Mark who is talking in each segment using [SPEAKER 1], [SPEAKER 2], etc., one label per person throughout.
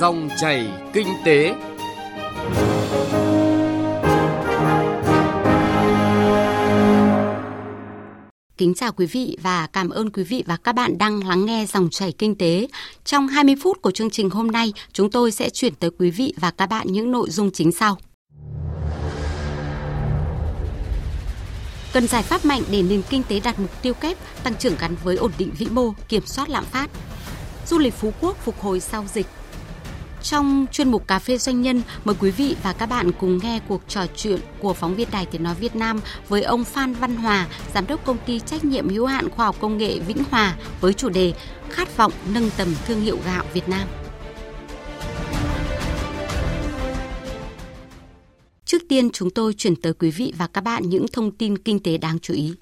[SPEAKER 1] Dòng chảy kinh tế.
[SPEAKER 2] Kính chào quý vị và cảm ơn quý vị và các bạn đang lắng nghe dòng chảy kinh tế. Trong 20 phút của chương trình hôm nay, chúng tôi sẽ chuyển tới quý vị và các bạn những nội dung chính sau. Cần giải pháp mạnh để nền kinh tế đạt mục tiêu kép, tăng trưởng gắn với ổn định vĩ mô, kiểm soát lạm phát. Du lịch Phú Quốc phục hồi sau dịch, trong chuyên mục Cà phê Doanh nhân, mời quý vị và các bạn cùng nghe cuộc trò chuyện của phóng viên Đài Tiếng Nói Việt Nam với ông Phan Văn Hòa, Giám đốc công ty trách nhiệm hữu hạn khoa học công nghệ Vĩnh Hòa với chủ đề Khát vọng nâng tầm thương hiệu gạo Việt Nam. Trước tiên chúng tôi chuyển tới quý vị và các bạn những thông tin kinh tế đáng chú ý.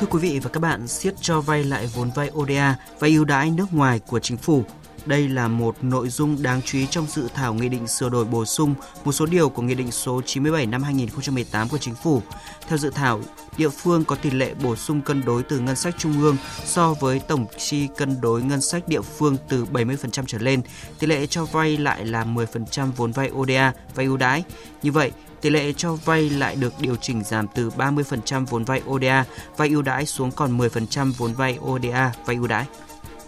[SPEAKER 3] Thưa quý vị và các bạn, siết cho vay lại vốn vay ODA và ưu đãi nước ngoài của chính phủ đây là một nội dung đáng chú ý trong dự thảo nghị định sửa đổi bổ sung một số điều của nghị định số 97 năm 2018 của chính phủ. Theo dự thảo, địa phương có tỷ lệ bổ sung cân đối từ ngân sách trung ương so với tổng chi cân đối ngân sách địa phương từ 70% trở lên. Tỷ lệ cho vay lại là 10% vốn vay ODA vay ưu đãi. Như vậy, tỷ lệ cho vay lại được điều chỉnh giảm từ 30% vốn vay ODA vay ưu đãi xuống còn 10% vốn vay ODA vay ưu đãi.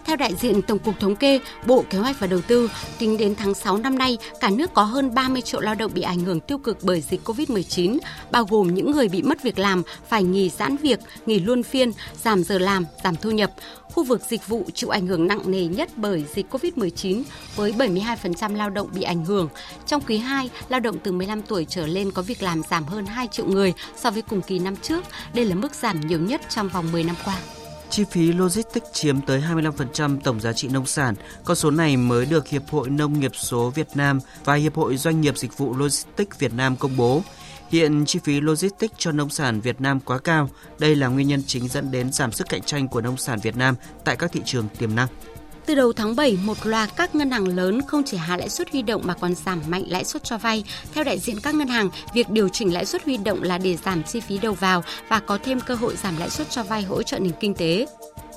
[SPEAKER 2] Theo đại diện Tổng cục Thống kê, Bộ Kế hoạch và Đầu tư, tính đến tháng 6 năm nay, cả nước có hơn 30 triệu lao động bị ảnh hưởng tiêu cực bởi dịch COVID-19, bao gồm những người bị mất việc làm, phải nghỉ giãn việc, nghỉ luân phiên, giảm giờ làm, giảm thu nhập. Khu vực dịch vụ chịu ảnh hưởng nặng nề nhất bởi dịch COVID-19 với 72% lao động bị ảnh hưởng. Trong quý 2, lao động từ 15 tuổi trở lên có việc làm giảm hơn 2 triệu người so với cùng kỳ năm trước. Đây là mức giảm nhiều nhất trong vòng 10 năm qua.
[SPEAKER 3] Chi phí logistics chiếm tới 25% tổng giá trị nông sản. Con số này mới được Hiệp hội Nông nghiệp số Việt Nam và Hiệp hội Doanh nghiệp Dịch vụ Logistics Việt Nam công bố. Hiện chi phí logistics cho nông sản Việt Nam quá cao. Đây là nguyên nhân chính dẫn đến giảm sức cạnh tranh của nông sản Việt Nam tại các thị trường tiềm năng.
[SPEAKER 2] Từ đầu tháng 7, một loạt các ngân hàng lớn không chỉ hạ lãi suất huy động mà còn giảm mạnh lãi suất cho vay. Theo đại diện các ngân hàng, việc điều chỉnh lãi suất huy động là để giảm chi phí đầu vào và có thêm cơ hội giảm lãi suất cho vay hỗ trợ nền kinh tế.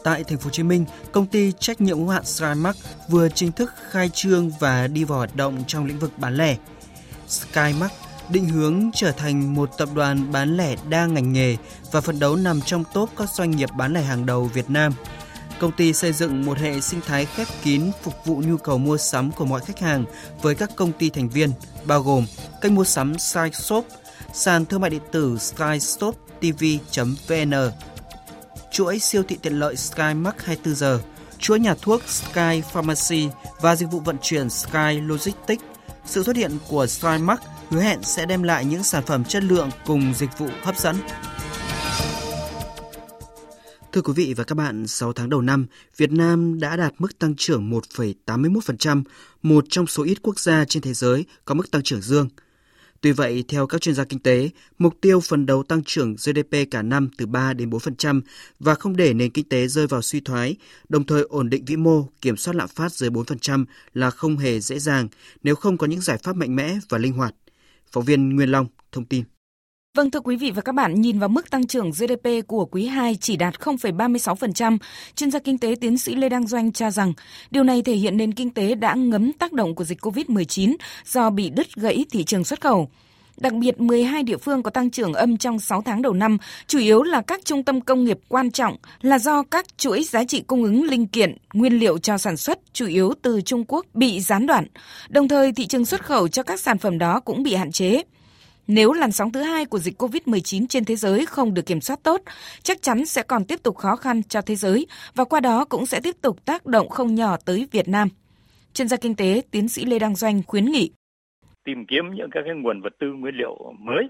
[SPEAKER 3] Tại thành phố Hồ Chí Minh, công ty trách nhiệm hữu hạn Skymark vừa chính thức khai trương và đi vào hoạt động trong lĩnh vực bán lẻ. Skymark định hướng trở thành một tập đoàn bán lẻ đa ngành nghề và phấn đấu nằm trong top các doanh nghiệp bán lẻ hàng đầu Việt Nam – Công ty xây dựng một hệ sinh thái khép kín phục vụ nhu cầu mua sắm của mọi khách hàng với các công ty thành viên, bao gồm kênh mua sắm SkyShop, sàn thương mại điện tử skystoptv.vn, chuỗi siêu thị tiện lợi SkyMark 24 giờ, chuỗi nhà thuốc Sky Pharmacy và dịch vụ vận chuyển Sky Logistics. Sự xuất hiện của SkyMark hứa hẹn sẽ đem lại những sản phẩm chất lượng cùng dịch vụ hấp dẫn. Thưa quý vị và các bạn, 6 tháng đầu năm, Việt Nam đã đạt mức tăng trưởng 1,81%, một trong số ít quốc gia trên thế giới có mức tăng trưởng dương. Tuy vậy, theo các chuyên gia kinh tế, mục tiêu phần đầu tăng trưởng GDP cả năm từ 3 đến 4% và không để nền kinh tế rơi vào suy thoái, đồng thời ổn định vĩ mô, kiểm soát lạm phát dưới 4% là không hề dễ dàng nếu không có những giải pháp mạnh mẽ và linh hoạt. Phóng viên Nguyên Long thông tin.
[SPEAKER 4] Vâng thưa quý vị và các bạn, nhìn vào mức tăng trưởng GDP của quý 2 chỉ đạt 0,36%, chuyên gia kinh tế tiến sĩ Lê Đăng Doanh cho rằng điều này thể hiện nền kinh tế đã ngấm tác động của dịch COVID-19 do bị đứt gãy thị trường xuất khẩu. Đặc biệt, 12 địa phương có tăng trưởng âm trong 6 tháng đầu năm, chủ yếu là các trung tâm công nghiệp quan trọng là do các chuỗi giá trị cung ứng linh kiện, nguyên liệu cho sản xuất chủ yếu từ Trung Quốc bị gián đoạn. Đồng thời, thị trường xuất khẩu cho các sản phẩm đó cũng bị hạn chế. Nếu làn sóng thứ hai của dịch COVID-19 trên thế giới không được kiểm soát tốt, chắc chắn sẽ còn tiếp tục khó khăn cho thế giới và qua đó cũng sẽ tiếp tục tác động không nhỏ tới Việt Nam. Chuyên gia kinh tế tiến sĩ Lê Đăng Doanh khuyến nghị
[SPEAKER 5] tìm kiếm những các cái nguồn vật tư nguyên liệu mới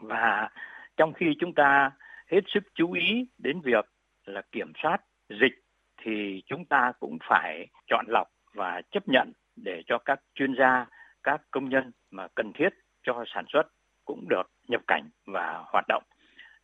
[SPEAKER 5] và trong khi chúng ta hết sức chú ý đến việc là kiểm soát dịch thì chúng ta cũng phải chọn lọc và chấp nhận để cho các chuyên gia, các công nhân mà cần thiết cho sản xuất cũng được nhập cảnh và hoạt động.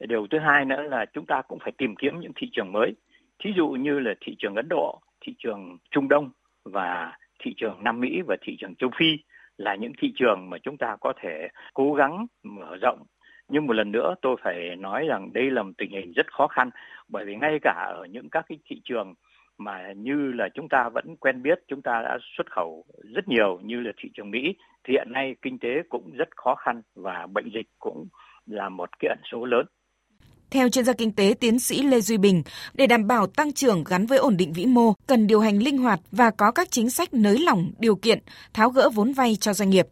[SPEAKER 5] Điều thứ hai nữa là chúng ta cũng phải tìm kiếm những thị trường mới. Thí dụ như là thị trường Ấn Độ, thị trường Trung Đông và thị trường Nam Mỹ và thị trường châu Phi là những thị trường mà chúng ta có thể cố gắng mở rộng. Nhưng một lần nữa tôi phải nói rằng đây là một tình hình rất khó khăn bởi vì ngay cả ở những các cái thị trường mà như là chúng ta vẫn quen biết chúng ta đã xuất khẩu rất nhiều như là thị trường Mỹ thì hiện nay kinh tế cũng rất khó khăn và bệnh dịch cũng là một cái ẩn số lớn.
[SPEAKER 4] Theo chuyên gia kinh tế tiến sĩ Lê Duy Bình, để đảm bảo tăng trưởng gắn với ổn định vĩ mô, cần điều hành linh hoạt và có các chính sách nới lỏng điều kiện, tháo gỡ vốn vay cho doanh nghiệp.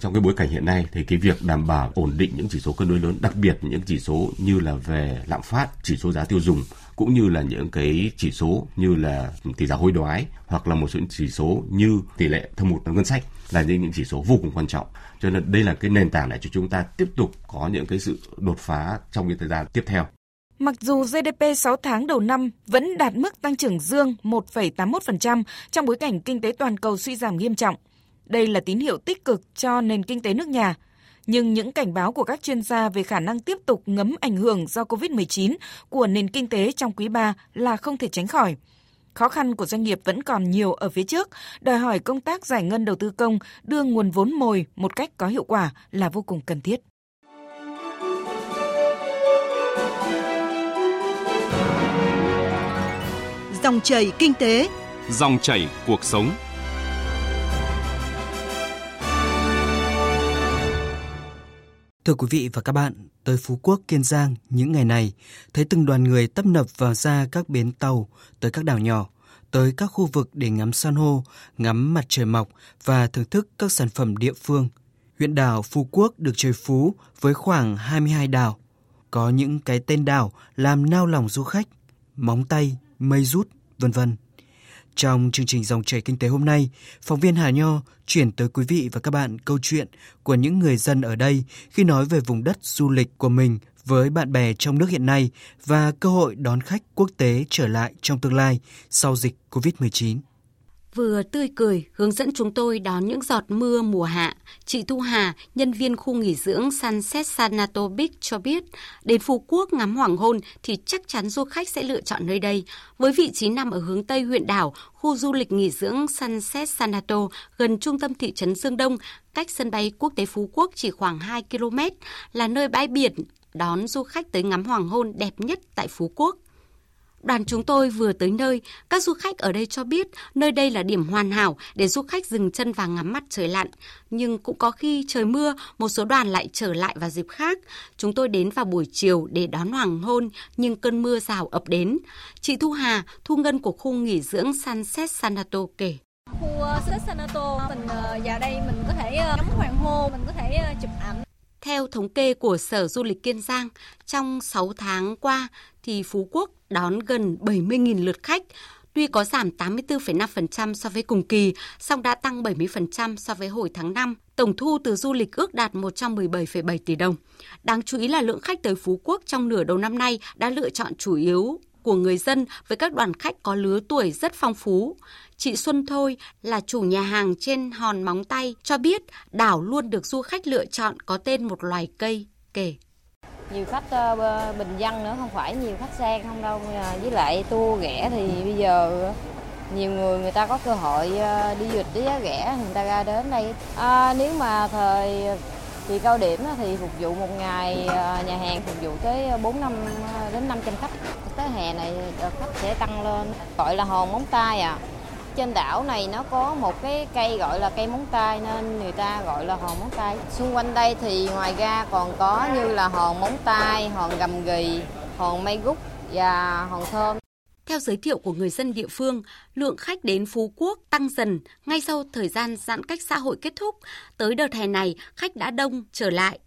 [SPEAKER 6] Trong cái bối cảnh hiện nay thì cái việc đảm bảo ổn định những chỉ số cân đối lớn, đặc biệt những chỉ số như là về lạm phát, chỉ số giá tiêu dùng cũng như là những cái chỉ số như là tỷ giá hối đoái hoặc là một số chỉ số như tỷ lệ thâm hụt ngân sách là những những chỉ số vô cùng quan trọng. Cho nên đây là cái nền tảng để cho chúng ta tiếp tục có những cái sự đột phá trong cái thời gian tiếp theo.
[SPEAKER 4] Mặc dù GDP 6 tháng đầu năm vẫn đạt mức tăng trưởng dương 1,81% trong bối cảnh kinh tế toàn cầu suy giảm nghiêm trọng, đây là tín hiệu tích cực cho nền kinh tế nước nhà. Nhưng những cảnh báo của các chuyên gia về khả năng tiếp tục ngấm ảnh hưởng do COVID-19 của nền kinh tế trong quý 3 là không thể tránh khỏi. Khó khăn của doanh nghiệp vẫn còn nhiều ở phía trước, đòi hỏi công tác giải ngân đầu tư công đưa nguồn vốn mồi một cách có hiệu quả là vô cùng cần thiết.
[SPEAKER 7] Dòng chảy kinh tế,
[SPEAKER 1] dòng chảy cuộc sống.
[SPEAKER 3] Thưa quý vị và các bạn, tới Phú Quốc, Kiên Giang những ngày này, thấy từng đoàn người tấp nập vào ra các bến tàu, tới các đảo nhỏ, tới các khu vực để ngắm san hô, ngắm mặt trời mọc và thưởng thức các sản phẩm địa phương. Huyện đảo Phú Quốc được trời phú với khoảng 22 đảo. Có những cái tên đảo làm nao lòng du khách, móng tay, mây rút, vân vân. Trong chương trình dòng chảy kinh tế hôm nay, phóng viên Hà Nho chuyển tới quý vị và các bạn câu chuyện của những người dân ở đây khi nói về vùng đất du lịch của mình với bạn bè trong nước hiện nay và cơ hội đón khách quốc tế trở lại trong tương lai sau dịch COVID-19
[SPEAKER 2] vừa tươi cười hướng dẫn chúng tôi đón những giọt mưa mùa hạ. Chị Thu Hà, nhân viên khu nghỉ dưỡng Sunset Sanato Beach cho biết, đến Phú Quốc ngắm hoàng hôn thì chắc chắn du khách sẽ lựa chọn nơi đây. Với vị trí nằm ở hướng Tây huyện đảo, khu du lịch nghỉ dưỡng Sunset Sanato gần trung tâm thị trấn Dương Đông, cách sân bay quốc tế Phú Quốc chỉ khoảng 2 km, là nơi bãi biển đón du khách tới ngắm hoàng hôn đẹp nhất tại Phú Quốc. Đoàn chúng tôi vừa tới nơi, các du khách ở đây cho biết nơi đây là điểm hoàn hảo để du khách dừng chân và ngắm mặt trời lặn. Nhưng cũng có khi trời mưa, một số đoàn lại trở lại vào dịp khác. Chúng tôi đến vào buổi chiều để đón hoàng hôn, nhưng cơn mưa rào ập đến. Chị Thu Hà, thu ngân của khu nghỉ dưỡng Sunset Sanato kể.
[SPEAKER 8] Khu ờ, Sunset Sanato, mình ờ, vào đây mình có thể ờ, ngắm hoàng hôn, mình có thể chụp ảnh
[SPEAKER 2] theo thống kê của Sở Du lịch Kiên Giang, trong 6 tháng qua thì Phú Quốc đón gần 70.000 lượt khách, tuy có giảm 84,5% so với cùng kỳ, song đã tăng 70% so với hồi tháng 5. Tổng thu từ du lịch ước đạt 117,7 tỷ đồng. Đáng chú ý là lượng khách tới Phú Quốc trong nửa đầu năm nay đã lựa chọn chủ yếu của người dân với các đoàn khách có lứa tuổi rất phong phú. Chị Xuân Thôi là chủ nhà hàng trên hòn móng tay cho biết đảo luôn được du khách lựa chọn có tên một loài cây kể.
[SPEAKER 9] Nhiều khách uh, bình dân nữa không phải nhiều khách sang không đâu. Ờ, với lại tour rẻ thì bây giờ nhiều người người ta có cơ hội ờ, đi du lịch với giá rẻ người ta ra đến đây. À, nếu mà thời thì cao điểm thì phục vụ một ngày ờ, nhà hàng phục vụ tới ờ, 4 năm ờ, đến 500 khách tới hè này khách sẽ tăng lên gọi là hòn móng tay à trên đảo này nó có một cái cây gọi là cây móng tay nên người ta gọi là hòn móng tay. Xung quanh đây thì ngoài ra còn có như là hòn móng tay, hòn gầm gì hòn mây gút và hòn thơm.
[SPEAKER 2] Theo giới thiệu của người dân địa phương, lượng khách đến Phú Quốc tăng dần ngay sau thời gian giãn cách xã hội kết thúc. Tới đợt hè này, khách đã đông trở lại.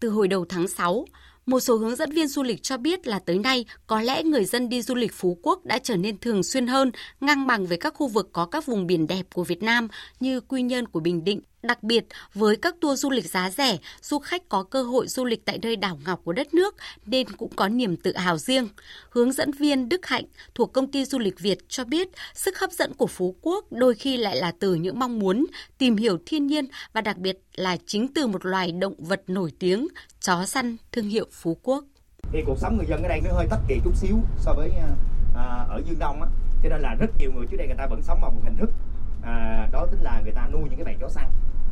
[SPEAKER 2] Từ hồi đầu tháng 6, một số hướng dẫn viên du lịch cho biết là tới nay có lẽ người dân đi du lịch Phú Quốc đã trở nên thường xuyên hơn, ngang bằng với các khu vực có các vùng biển đẹp của Việt Nam như Quy Nhơn của Bình Định, Đặc biệt, với các tour du lịch giá rẻ, du khách có cơ hội du lịch tại nơi đảo ngọc của đất nước nên cũng có niềm tự hào riêng. Hướng dẫn viên Đức Hạnh thuộc công ty du lịch Việt cho biết sức hấp dẫn của Phú Quốc đôi khi lại là từ những mong muốn tìm hiểu thiên nhiên và đặc biệt là chính từ một loài động vật nổi tiếng, chó săn thương hiệu Phú Quốc.
[SPEAKER 10] Thì cuộc sống người dân ở đây nó hơi tách kỳ chút xíu so với à, à, ở Dương Đông á, cho nên là rất nhiều người trước đây người ta vẫn sống bằng một hình thức à, đó tính là người ta nuôi những cái bầy chó săn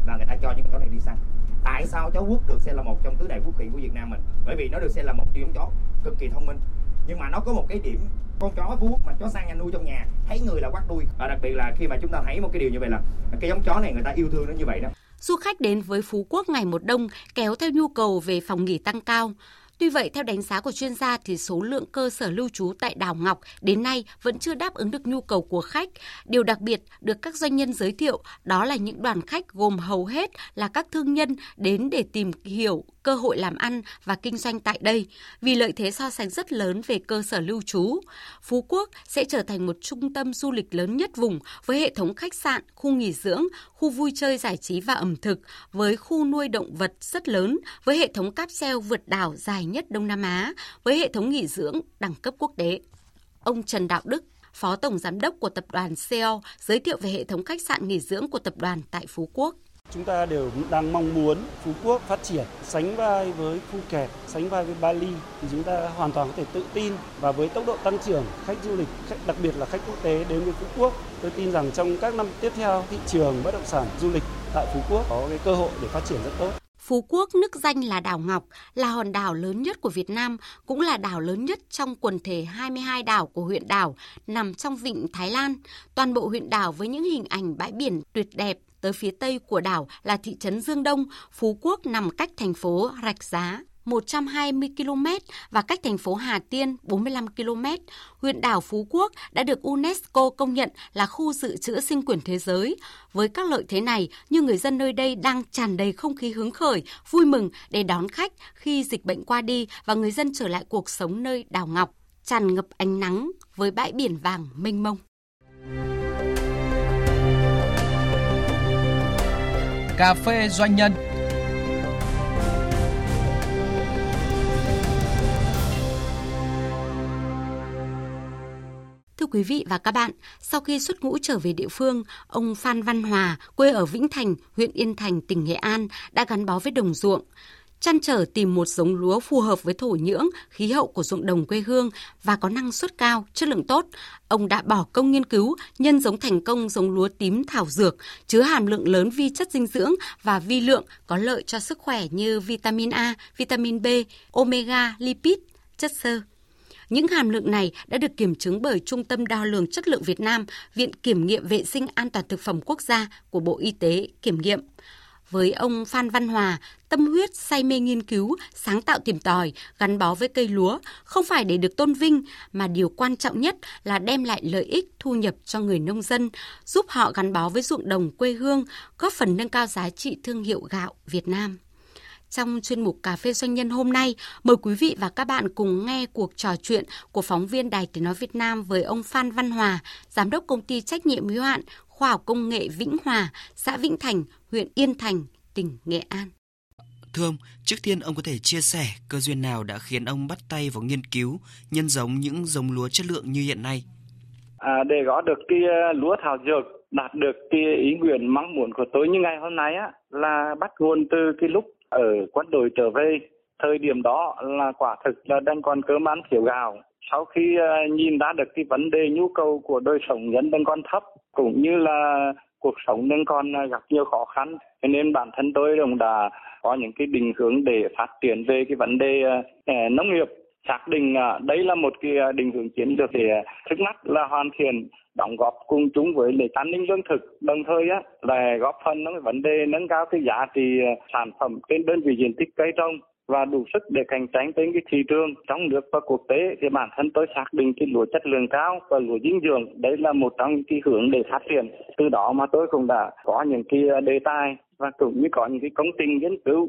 [SPEAKER 10] và người ta cho những con chó này đi săn. Tại sao chó quốc được xem là một trong tứ đại quốc kỳ của Việt Nam mình? Bởi vì nó được xem là một giống chó cực kỳ thông minh. Nhưng mà nó có một cái điểm, con chó vuốt mà chó săn anh nuôi trong nhà, thấy người là quát đuôi. Và đặc biệt là khi mà chúng ta thấy một cái điều như vậy là cái giống chó này người ta yêu thương nó như vậy đó.
[SPEAKER 2] Du khách đến với Phú Quốc ngày một đông kéo theo nhu cầu về phòng nghỉ tăng cao. Tuy vậy, theo đánh giá của chuyên gia thì số lượng cơ sở lưu trú tại đảo Ngọc đến nay vẫn chưa đáp ứng được nhu cầu của khách. Điều đặc biệt được các doanh nhân giới thiệu đó là những đoàn khách gồm hầu hết là các thương nhân đến để tìm hiểu cơ hội làm ăn và kinh doanh tại đây vì lợi thế so sánh rất lớn về cơ sở lưu trú. Phú Quốc sẽ trở thành một trung tâm du lịch lớn nhất vùng với hệ thống khách sạn, khu nghỉ dưỡng, khu vui chơi giải trí và ẩm thực, với khu nuôi động vật rất lớn, với hệ thống cáp treo vượt đảo dài nhất Đông Nam Á, với hệ thống nghỉ dưỡng đẳng cấp quốc tế. Ông Trần Đạo Đức, Phó Tổng Giám đốc của tập đoàn CEO, giới thiệu về hệ thống khách sạn nghỉ dưỡng của tập đoàn tại Phú Quốc.
[SPEAKER 11] Chúng ta đều đang mong muốn Phú Quốc phát triển sánh vai với Phuket, sánh vai với Bali thì chúng ta hoàn toàn có thể tự tin và với tốc độ tăng trưởng khách du lịch, khách, đặc biệt là khách quốc tế đến với Phú Quốc, tôi tin rằng trong các năm tiếp theo thị trường bất động sản du lịch tại Phú Quốc có cái cơ hội để phát triển rất tốt.
[SPEAKER 2] Phú Quốc nước danh là đảo Ngọc, là hòn đảo lớn nhất của Việt Nam, cũng là đảo lớn nhất trong quần thể 22 đảo của huyện đảo nằm trong vịnh Thái Lan. Toàn bộ huyện đảo với những hình ảnh bãi biển tuyệt đẹp tới phía tây của đảo là thị trấn Dương Đông, Phú Quốc nằm cách thành phố Rạch Giá 120 km và cách thành phố Hà Tiên 45 km, huyện đảo Phú Quốc đã được UNESCO công nhận là khu dự trữ sinh quyển thế giới. Với các lợi thế này, như người dân nơi đây đang tràn đầy không khí hứng khởi, vui mừng để đón khách khi dịch bệnh qua đi và người dân trở lại cuộc sống nơi đảo Ngọc, tràn ngập ánh nắng với bãi biển vàng mênh mông.
[SPEAKER 12] Cà phê doanh nhân
[SPEAKER 2] Thưa quý vị và các bạn, sau khi xuất ngũ trở về địa phương, ông Phan Văn Hòa, quê ở Vĩnh Thành, huyện Yên Thành, tỉnh Nghệ An, đã gắn bó với đồng ruộng chăn trở tìm một giống lúa phù hợp với thổ nhưỡng, khí hậu của ruộng đồng quê hương và có năng suất cao, chất lượng tốt. Ông đã bỏ công nghiên cứu, nhân giống thành công giống lúa tím thảo dược, chứa hàm lượng lớn vi chất dinh dưỡng và vi lượng có lợi cho sức khỏe như vitamin A, vitamin B, omega, lipid, chất xơ. Những hàm lượng này đã được kiểm chứng bởi Trung tâm Đo lường Chất lượng Việt Nam, Viện Kiểm nghiệm Vệ sinh An toàn Thực phẩm Quốc gia của Bộ Y tế kiểm nghiệm với ông Phan Văn Hòa, tâm huyết say mê nghiên cứu, sáng tạo tìm tòi, gắn bó với cây lúa, không phải để được tôn vinh mà điều quan trọng nhất là đem lại lợi ích thu nhập cho người nông dân, giúp họ gắn bó với ruộng đồng quê hương, góp phần nâng cao giá trị thương hiệu gạo Việt Nam. Trong chuyên mục Cà phê Doanh nhân hôm nay, mời quý vị và các bạn cùng nghe cuộc trò chuyện của phóng viên Đài Tiếng Nói Việt Nam với ông Phan Văn Hòa, Giám đốc Công ty Trách nhiệm hữu hạn Khoa học Công nghệ Vĩnh Hòa, xã Vĩnh Thành, huyện Yên Thành, tỉnh Nghệ An.
[SPEAKER 3] Thưa ông, trước tiên ông có thể chia sẻ cơ duyên nào đã khiến ông bắt tay vào nghiên cứu, nhân giống những giống lúa chất lượng như hiện nay?
[SPEAKER 13] À, để có được cái ờ, lúa thảo dược đạt được cái ý nguyện mong muốn của tôi như ngày hôm nay á là bắt nguồn từ cái lúc ở quân đội trở về thời điểm đó là quả thực là đang còn cơm ăn thiếu gạo. Sau khi ờ, nhìn ra được cái vấn đề nhu cầu của đời sống nhân đang còn thấp cũng như là cuộc sống đang còn ờ, gặp nhiều khó khăn nên bản thân tôi cũng đã có những cái định hướng để phát triển về cái vấn đề uh, nông nghiệp. Xác định uh, đây là một cái định hướng chiến lược để trước mắt là hoàn thiện đóng góp cùng chúng với nền an ninh lương thực. Đồng thời á, là góp phần trong vấn đề nâng cao cái giá trị ờ, sản phẩm trên đơn vị diện tích cây trồng và đủ sức để cạnh tranh trên cái thị trường trong nước và quốc tế. Thì bản thân tôi xác định cái lúa chất lượng cao và lúa dinh dưỡng, đấy là một trong những cái hướng để phát triển. Từ đó mà tôi cũng đã có những cái ờ, đề tài và cũng như có những cái công trình nghiên cứu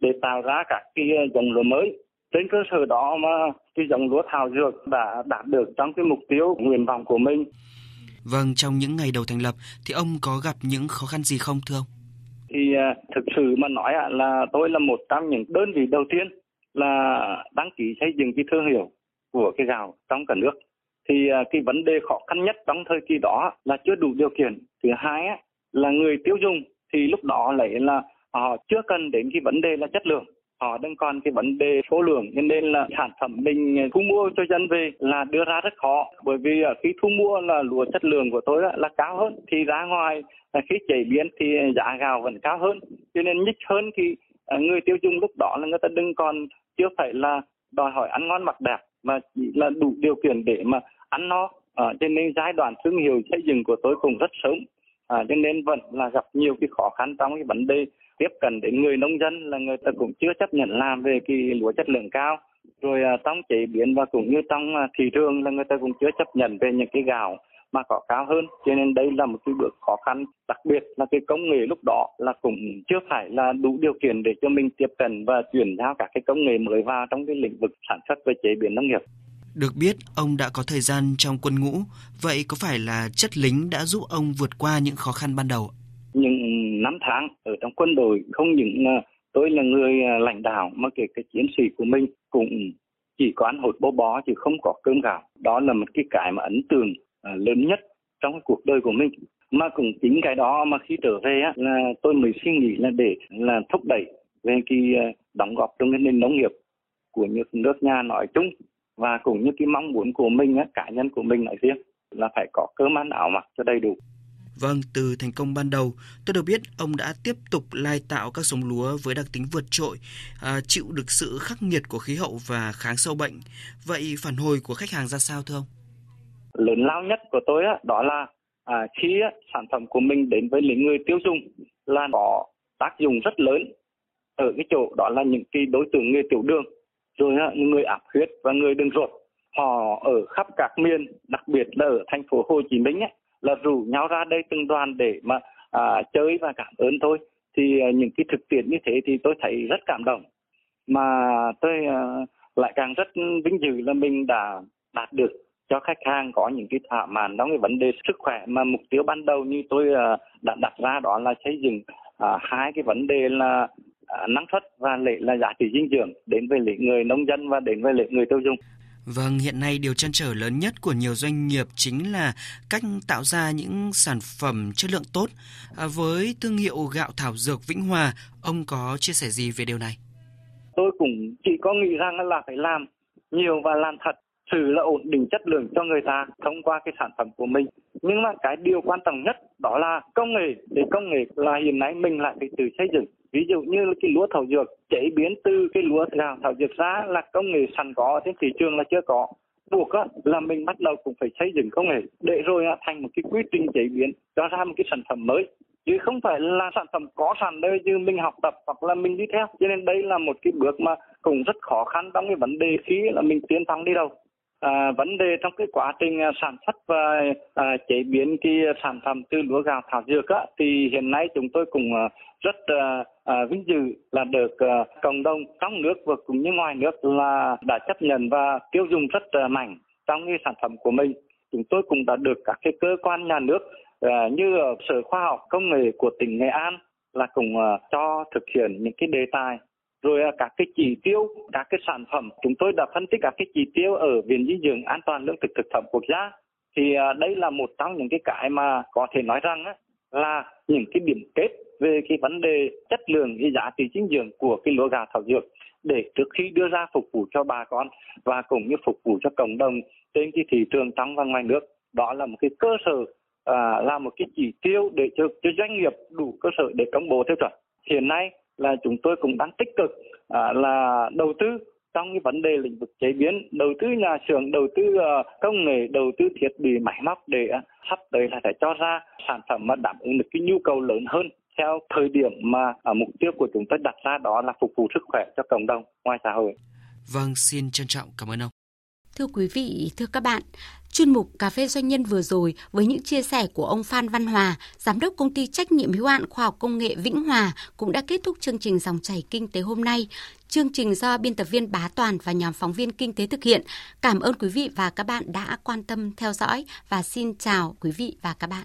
[SPEAKER 13] để tạo ra các cái ờ, dòng lúa mới. Trên cơ sở đó mà cái dòng lúa thảo dược đã đạt được trong cái mục tiêu nguyện vọng của mình.
[SPEAKER 3] Vâng, trong những ngày đầu thành lập thì ông có gặp những khó khăn gì không thưa ông?
[SPEAKER 13] thì à, thực sự mà nói là tôi là một trong những đơn vị đầu tiên là đăng ký xây dựng cái thương hiệu của cái gạo trong cả nước. Thì à, cái vấn đề khó khăn nhất trong thời kỳ đó là chưa đủ điều kiện. Thứ hai là người tiêu dùng thì lúc đó lại là họ chưa cần đến cái vấn đề là chất lượng họ đang còn cái vấn đề số lượng nên nên là sản phẩm mình thu mua cho dân về là đưa ra rất khó. Bởi vì khi thu mua là lúa chất lượng của tôi là cao hơn. Thì ra ngoài à, khi chế biến thì giá gạo vẫn cao hơn. Cho nên nhích hơn thì à, người tiêu dùng lúc đó là người ta đừng còn chưa phải là đòi hỏi ăn ngon mặc đẹp mà chỉ là đủ điều kiện để mà ăn no. À, cho nên giai đoạn thương hiệu xây dựng của tôi cũng rất sớm à, cho nên vẫn là gặp nhiều cái khó khăn trong cái vấn đề tiếp cận đến người nông dân là người ta cũng chưa chấp nhận làm về cái lúa chất lượng cao. Rồi à, trong chế biến và cũng như trong à, thị trường là người ta cũng chưa chấp nhận về những cái gạo mà có cao hơn. Cho nên đây là một cái bước khó khăn đặc biệt là cái công nghệ lúc đó là cũng chưa phải là đủ điều kiện để cho mình tiếp cận và chuyển giao các cái công nghệ mới vào trong cái lĩnh vực sản xuất và chế biến nông nghiệp
[SPEAKER 3] được biết, ông đã có thời gian trong quân ngũ, vậy có phải là chất lính đã giúp ông vượt qua những khó khăn ban đầu?
[SPEAKER 13] Những năm tháng ở trong quân đội không những ờ, tôi là người ờ, lãnh đạo mà kể cả chiến sĩ của mình cũng chỉ có ăn hột bó bó chứ không có cơm gạo. Đó là một cái cái mà ấn tượng ờ, lớn nhất trong cuộc đời của mình. Mà cũng chính cái đó mà khi trở về á, là tôi mới suy nghĩ là để là thúc đẩy về cái đóng góp trong cái nền nông nghiệp của nước nước nhà nói chung và cũng như cái mong muốn của mình á, cá nhân của mình nói riêng là phải có cơm ăn áo mặc cho đầy đủ.
[SPEAKER 3] Vâng, từ thành công ban đầu, tôi được biết ông đã tiếp tục lai tạo các giống lúa với đặc tính vượt trội, à, chịu được sự khắc nghiệt của khí hậu và kháng sâu bệnh. Vậy phản hồi của khách hàng ra sao thưa ông?
[SPEAKER 13] Lớn lao nhất của tôi á, đó là à, khi á, sản phẩm của mình đến với những người tiêu dùng là có tác dụng rất lớn ở cái chỗ đó là những cái đối tượng người tiểu đường rồi những người áp huyết và người đường ruột họ ở khắp các miền đặc biệt là ở thành phố Hồ Chí Minh ấy, là rủ nhau ra đây từng đoàn để mà à, chơi và cảm ơn tôi thì à, những cái thực tiễn như thế thì tôi thấy rất cảm động. Mà tôi à, lại càng rất vinh dự là mình đã đạt được cho khách hàng có những cái thỏa mãn đó cái vấn đề sức khỏe. Mà mục tiêu ban đầu như tôi à, đã đặt ra đó là xây dựng à, hai cái vấn đề là năng suất và lệ là giá trị dinh dưỡng đến với lệ người nông dân và đến với lệ người tiêu dùng.
[SPEAKER 3] Vâng, hiện nay điều chăn trở lớn nhất của nhiều doanh nghiệp chính là cách tạo ra những sản phẩm chất lượng tốt. À, với thương hiệu gạo thảo dược Vĩnh Hòa, ông có chia sẻ gì về điều này?
[SPEAKER 13] Tôi cũng chỉ có nghĩ rằng là phải làm nhiều và làm thật sự là ổn định chất lượng cho người ta thông qua cái sản phẩm của mình nhưng mà cái điều quan trọng nhất đó là công nghệ để công nghệ là hiện nay mình lại phải tự xây dựng ví dụ như cái lúa thảo dược chế biến từ cái lúa gạo thảo dược ra là công nghệ sẵn có trên thị trường là chưa có. Buộc á, là mình bắt đầu cũng phải xây dựng công nghệ để rồi á, thành một cái quy trình chế biến cho ra một cái sản phẩm mới. Chứ không phải là sản phẩm có sẵn đây như mình học tập hoặc là mình đi theo. Cho nên đây là một cái bước mà cũng rất khó khăn trong cái vấn đề khi là mình tiến thẳng đi đâu à, vấn đề trong cái quá trình ờ, sản xuất và à, chế biến cái sản phẩm từ lúa gạo thảo dược á, thì hiện nay chúng tôi cũng rất à, à, vinh dự là được à, cộng đồng trong nước và cũng như ngoài nước là đã chấp nhận và tiêu dùng rất à, mạnh trong cái sản phẩm của mình. Chúng tôi cũng đã được các cái cơ quan nhà nước à, như ở sở khoa học công nghệ của tỉnh nghệ an là cùng à, cho thực hiện những cái đề tài rồi à, các cái chỉ tiêu các cái sản phẩm. Chúng tôi đã phân tích các cái chỉ tiêu ở viện dinh dưỡng an toàn lương thực thực phẩm quốc gia. Thì à, đây là một trong những cái cái mà có thể nói rằng là những cái điểm kết về cái vấn đề chất lượng cái giá trị dinh dưỡng của cái lúa gạo thảo dược để trước khi đưa ra phục vụ cho bà con và cũng như phục vụ cho cộng đồng trên cái thị trường trong và ngoài nước. Đó là một cái cơ sở à, là một cái chỉ tiêu để cho, cho doanh nghiệp đủ cơ sở để công bố tiêu chuẩn. Hiện nay là chúng tôi cũng đang tích cực à, là đầu tư trong cái vấn đề lĩnh vực chế biến đầu tư nhà xưởng đầu tư uh, công nghệ đầu tư thiết bị máy móc để uh, sắp tới là phải cho ra sản phẩm mà đáp ứng được cái nhu cầu lớn hơn theo thời điểm mà uh, mục tiêu của chúng tôi đặt ra đó là phục vụ sức khỏe cho cộng đồng ngoài xã hội.
[SPEAKER 3] Vâng, xin trân trọng cảm ơn ông.
[SPEAKER 2] Thưa quý vị, thưa các bạn, chuyên mục Cà phê Doanh nhân vừa rồi với những chia sẻ của ông Phan Văn Hòa, Giám đốc Công ty Trách nhiệm hữu hạn Khoa học Công nghệ Vĩnh Hòa cũng đã kết thúc chương trình Dòng chảy Kinh tế hôm nay. Chương trình do biên tập viên Bá Toàn và nhóm phóng viên Kinh tế thực hiện. Cảm ơn quý vị và các bạn đã quan tâm theo dõi và xin chào quý vị và các bạn.